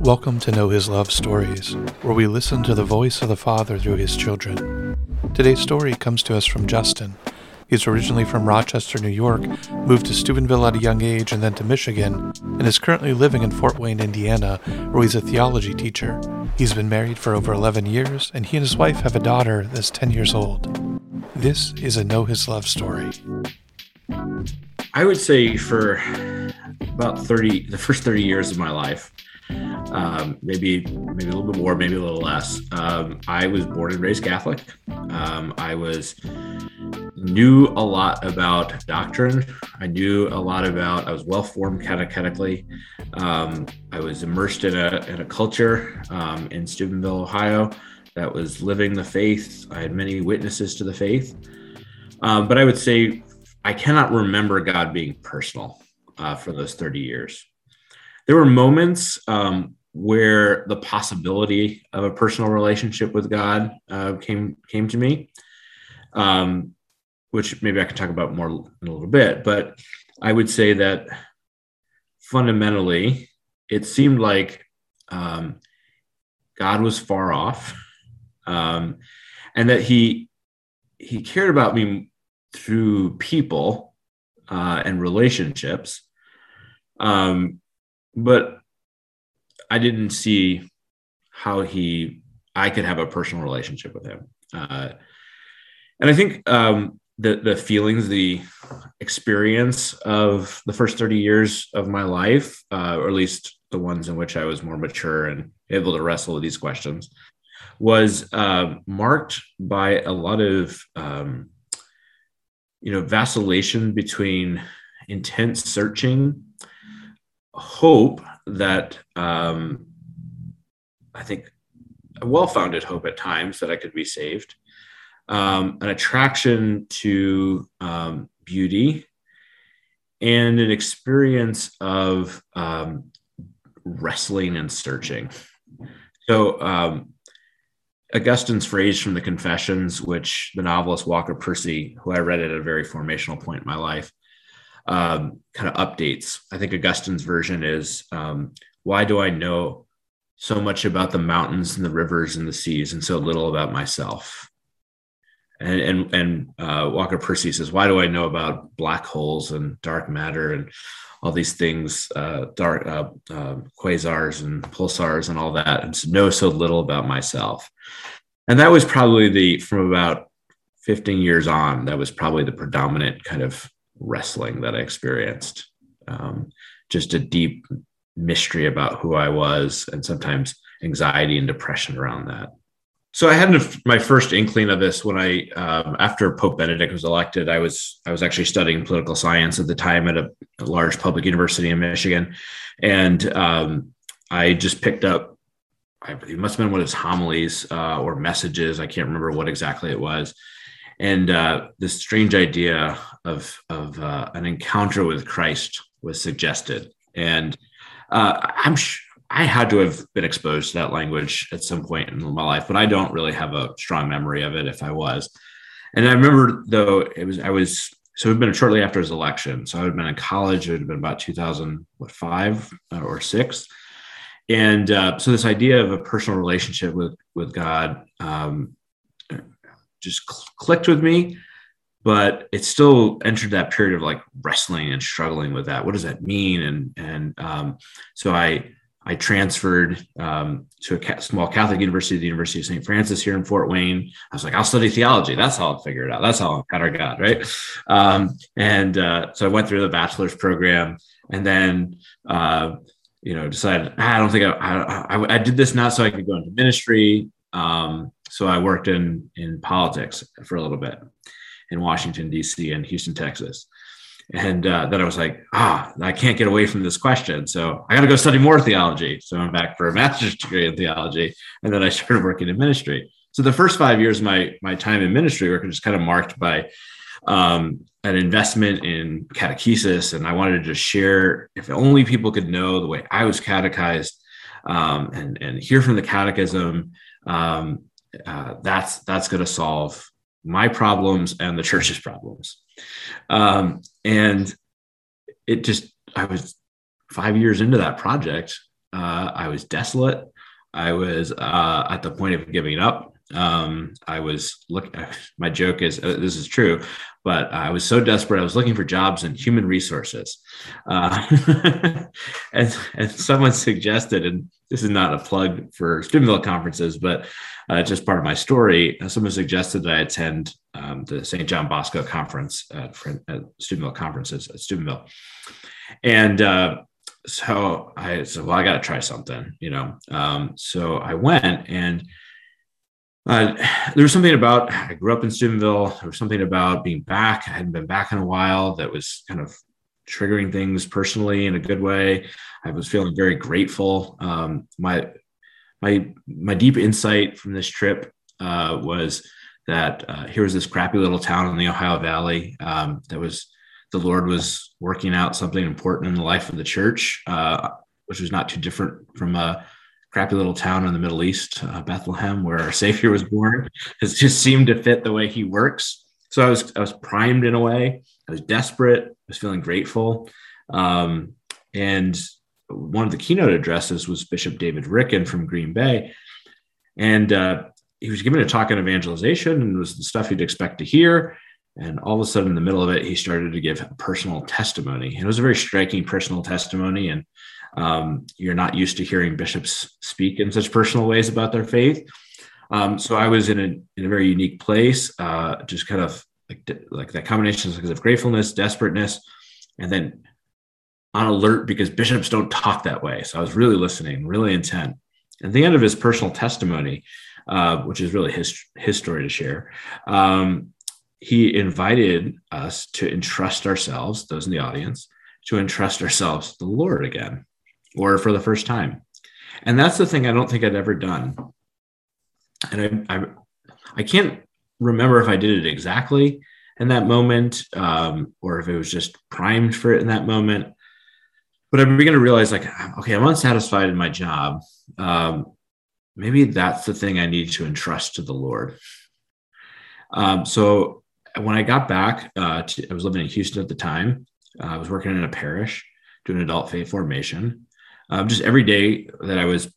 Welcome to Know His Love Stories, where we listen to the voice of the Father through His children. Today's story comes to us from Justin. He's originally from Rochester, New York, moved to Steubenville at a young age and then to Michigan, and is currently living in Fort Wayne, Indiana, where he's a theology teacher. He's been married for over 11 years, and he and his wife have a daughter that's 10 years old. This is a Know His Love story. I would say for about 30, the first 30 years of my life, um, maybe maybe a little bit more, maybe a little less. Um, I was born and raised Catholic. Um, I was knew a lot about doctrine. I knew a lot about. I was well formed catechetically. Um, I was immersed in a in a culture um, in Steubenville, Ohio, that was living the faith. I had many witnesses to the faith. Um, but I would say I cannot remember God being personal uh, for those 30 years. There were moments um, where the possibility of a personal relationship with God uh, came came to me, um, which maybe I can talk about more in a little bit. But I would say that fundamentally, it seemed like um, God was far off, um, and that he he cared about me through people uh, and relationships. Um, but I didn't see how he I could have a personal relationship with him. Uh, and I think um, the the feelings, the experience of the first thirty years of my life, uh, or at least the ones in which I was more mature and able to wrestle with these questions, was uh, marked by a lot of um, you know vacillation between intense searching hope that um, i think a well-founded hope at times that i could be saved. Um, an attraction to um, beauty and an experience of um, wrestling and searching. So um, Augustine's phrase from the Confessions, which the novelist Walker Percy, who I read at a very formational point in my life, um, kind of updates. I think Augustine's version is um, Why do I know so much about the mountains and the rivers and the seas and so little about myself? And, and, and uh, Walker Percy says, Why do I know about black holes and dark matter and all these things, uh, dark uh, uh, quasars and pulsars and all that, and know so little about myself. And that was probably the from about 15 years on. That was probably the predominant kind of wrestling that I experienced. Um, just a deep mystery about who I was, and sometimes anxiety and depression around that. So I had my first inkling of this when I, um, after Pope Benedict was elected, I was I was actually studying political science at the time at a, a large public university in Michigan, and um, I just picked up. I, it must have been one of his homilies uh, or messages. I can't remember what exactly it was, and uh, this strange idea of of uh, an encounter with Christ was suggested, and uh, I'm sh- I had to have been exposed to that language at some point in my life, but I don't really have a strong memory of it if I was. And I remember though it was I was so it had been shortly after his election. So I had been in college. It had been about 2005 uh, or six. And uh, so this idea of a personal relationship with with God um, just cl- clicked with me, but it still entered that period of like wrestling and struggling with that. What does that mean? And and um, so I I transferred um, to a small Catholic university, the University of St. Francis here in Fort Wayne. I was like, I'll study theology. That's how I'll figure it out. That's how I'll encounter God, right? Um, and uh, so I went through the bachelor's program and then, uh, you know, decided, ah, I don't think I, I, I, did this not so I could go into ministry. Um, so I worked in, in politics for a little bit in Washington, D.C. and Houston, Texas. And uh, then I was like, ah, I can't get away from this question. So I got to go study more theology. So I'm back for a master's degree in theology. And then I started working in ministry. So the first five years of my, my time in ministry work just kind of marked by um, an investment in catechesis. And I wanted to just share, if only people could know the way I was catechized um, and, and hear from the catechism, um, uh, that's, that's going to solve my problems and the church's problems. Um, and it just, I was five years into that project. Uh, I was desolate. I was uh, at the point of giving up. Um, I was look. My joke is uh, this is true, but I was so desperate. I was looking for jobs in human resources, uh, and and someone suggested, and this is not a plug for Steubenville conferences, but uh, just part of my story. Uh, someone suggested that I attend um, the St. John Bosco conference at, at conferences at Steubenville, and uh, so I said, well, I got to try something, you know. Um, so I went and uh, there was something about I grew up in Steubenville. There was something about being back. I hadn't been back in a while. That was kind of triggering things personally in a good way. I was feeling very grateful. Um, my my my deep insight from this trip uh, was that uh, here was this crappy little town in the Ohio Valley um, that was the Lord was working out something important in the life of the church, uh, which was not too different from a crappy little town in the Middle East, uh, Bethlehem, where our Savior was born. It just seemed to fit the way He works. So I was I was primed in a way. I was desperate. I was feeling grateful, um, and one of the keynote addresses was Bishop David Ricken from Green Bay, and uh, he was giving a talk on evangelization and was the stuff you'd expect to hear. And all of a sudden, in the middle of it, he started to give a personal testimony. And it was a very striking personal testimony. And um, you're not used to hearing bishops speak in such personal ways about their faith. Um, so I was in a, in a very unique place, uh, just kind of like, like that combination of gratefulness, desperateness, and then on alert because bishops don't talk that way. So I was really listening, really intent. At the end of his personal testimony, uh, which is really his, his story to share, um, he invited us to entrust ourselves, those in the audience, to entrust ourselves to the Lord again, or for the first time. And that's the thing I don't think I'd ever done. And I, I, I can't remember if I did it exactly in that moment um, or if it was just primed for it in that moment. But I began to realize, like, okay, I'm unsatisfied in my job. Um, maybe that's the thing I need to entrust to the Lord. Um, so when I got back, uh, to, I was living in Houston at the time. Uh, I was working in a parish doing adult faith formation. Um, just every day that I was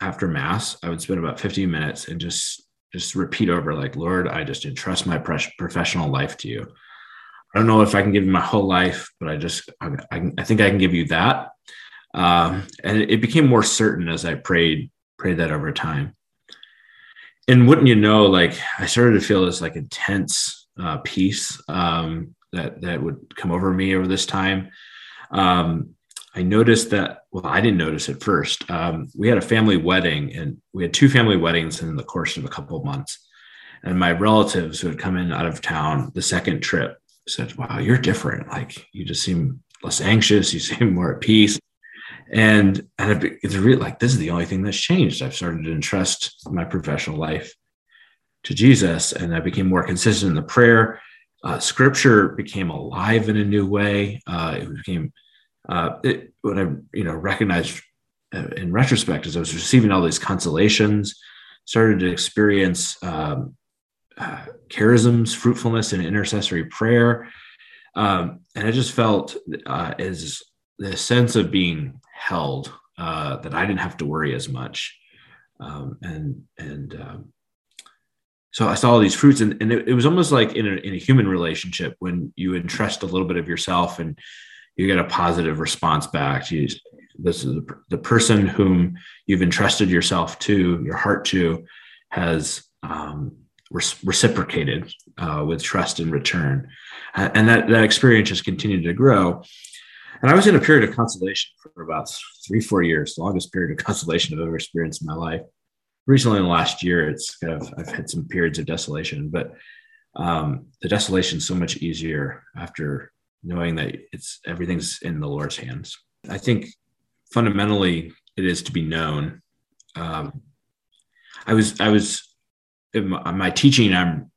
after mass, I would spend about 15 minutes and just just repeat over like, Lord, I just entrust my professional life to you. I don't know if I can give you my whole life, but I just I, I, I think I can give you that. Um, and it, it became more certain as I prayed prayed that over time. And wouldn't you know, like I started to feel this like intense uh, peace um, that that would come over me over this time. Um, I noticed that. Well, I didn't notice it first. Um, we had a family wedding, and we had two family weddings in the course of a couple of months. And my relatives who had come in out of town the second trip said, "Wow, you're different. Like you just seem less anxious. You seem more at peace." And and it's really like this is the only thing that's changed. I've started to entrust my professional life to Jesus, and I became more consistent in the prayer. Uh, scripture became alive in a new way. Uh, it became uh, it, what I you know recognized uh, in retrospect as I was receiving all these consolations, started to experience um, uh, charisms, fruitfulness, and intercessory prayer, um, and I just felt uh, as the sense of being held that I didn't have to worry as much, um, and and um, so I saw all these fruits, and, and it, it was almost like in a, in a human relationship when you entrust a little bit of yourself and you get a positive response back. You, this is the, person whom you've entrusted yourself to, your heart to, has um, reciprocated uh, with trust in return, and that that experience just continued to grow. And I was in a period of consolation for about three, four years, the longest period of consolation I've ever experienced in my life recently in the last year, it's kind of I've had some periods of desolation, but um, the desolation is so much easier after knowing that it's everything's in the Lord's hands. I think fundamentally it is to be known. Um, I was I was in my, my teaching. I'm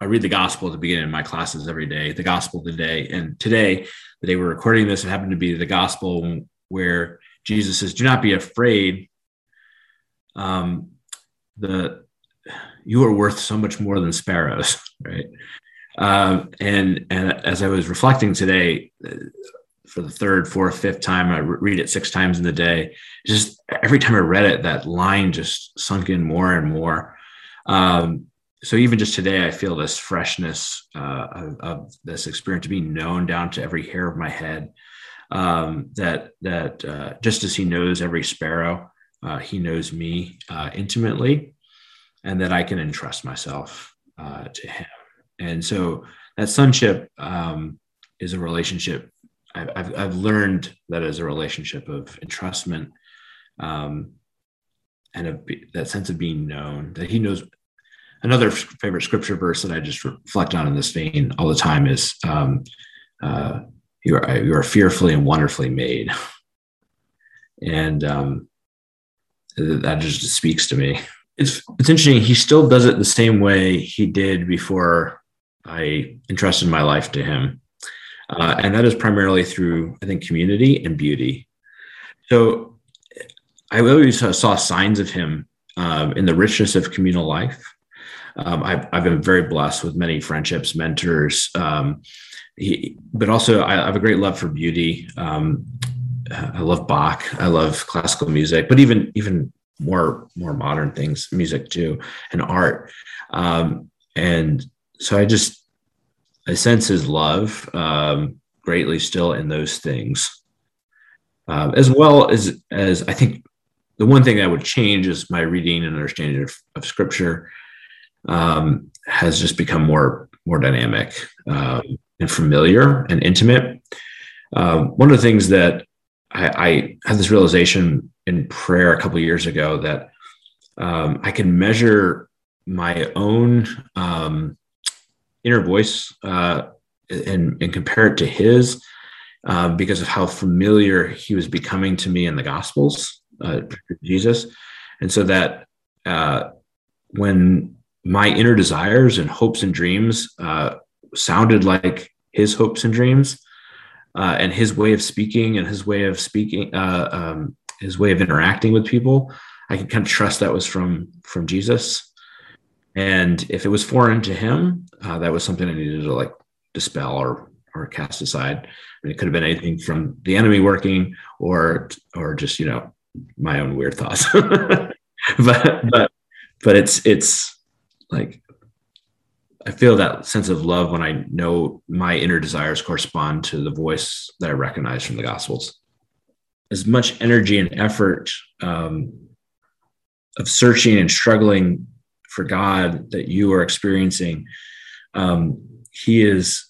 I read the gospel at the beginning of my classes every day. The gospel today, and today, the day we're recording this, it happened to be the gospel where Jesus says, "Do not be afraid." Um, the you are worth so much more than sparrows, right? Um, and and as I was reflecting today, for the third, fourth, fifth time. I read it six times in the day. Just every time I read it, that line just sunk in more and more. Um, so even just today, I feel this freshness uh, of, of, this experience to be known down to every hair of my head. Um, that that uh, just as He knows every sparrow, uh, He knows me uh, intimately, and that I can entrust myself uh, to Him. And so that sonship um, is a relationship. I've, I've, I've learned that as a relationship of entrustment um, and a, that sense of being known, that He knows another favorite scripture verse that I just reflect on in this vein all the time is um, uh, you are you are fearfully and wonderfully made, and um, that just speaks to me. It's it's interesting. He still does it the same way he did before I entrusted my life to him, uh, and that is primarily through I think community and beauty. So I always saw signs of him um, in the richness of communal life um, I've, I've been very blessed with many friendships, mentors, um, he, but also I, I, have a great love for beauty. Um, I love Bach. I love classical music, but even even more more modern things, music too, and art. Um, and so I just I sense his love um, greatly still in those things, uh, as well as as I think the one thing that would change is my reading and understanding of, of scripture um, has just become more more dynamic um, and familiar and intimate. Um, one of the things that I, I, had this realization in prayer a couple years ago that um, I can measure my own um, inner voice uh, and, and, compare it to his uh, because of how familiar he was becoming to me in the Gospels, uh, Jesus, and so that uh, when my inner desires and hopes and dreams uh, sounded like his hopes and dreams uh, and his way of speaking and his way of speaking um, his way of interacting with people i could kind of trust that was from from jesus and if it was foreign to him uh, that was something i needed to like dispel or or cast aside I mean, it could have been anything from the enemy working or or just you know my own weird thoughts but but but it's it's like I feel that sense of love when I know my inner desires correspond to the voice that I recognize from the Gospels. As much energy and effort um, of searching and struggling for God that you are experiencing, um, He is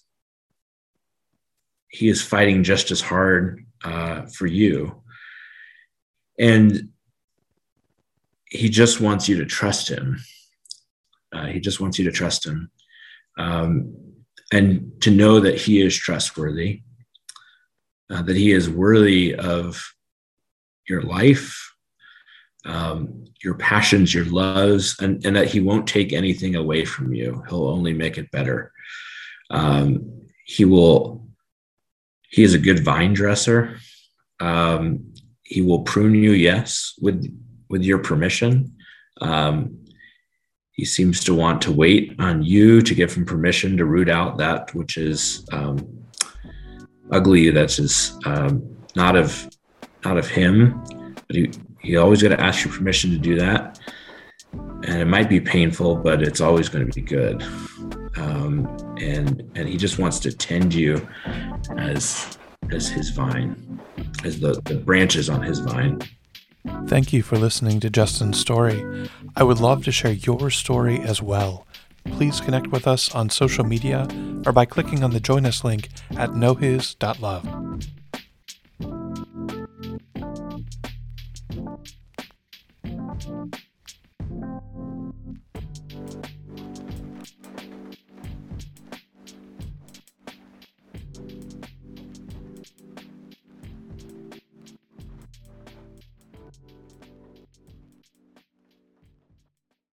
He is fighting just as hard uh, for you, and He just wants you to trust Him. Uh, he just wants you to trust him. Um, and to know that he is trustworthy, uh, that he is worthy of your life, um, your passions, your loves, and, and, that he won't take anything away from you. He'll only make it better. Um, he will, he is a good vine dresser. Um, he will prune you, yes, with with your permission. Um, he seems to want to wait on you to give him permission to root out that which is um, ugly, that's just um, not of not of him. But he, he always got to ask your permission to do that. And it might be painful, but it's always going to be good. Um, and and he just wants to tend you as as his vine, as the, the branches on his vine. Thank you for listening to Justin's story. I would love to share your story as well. Please connect with us on social media or by clicking on the Join Us link at knowhis.love.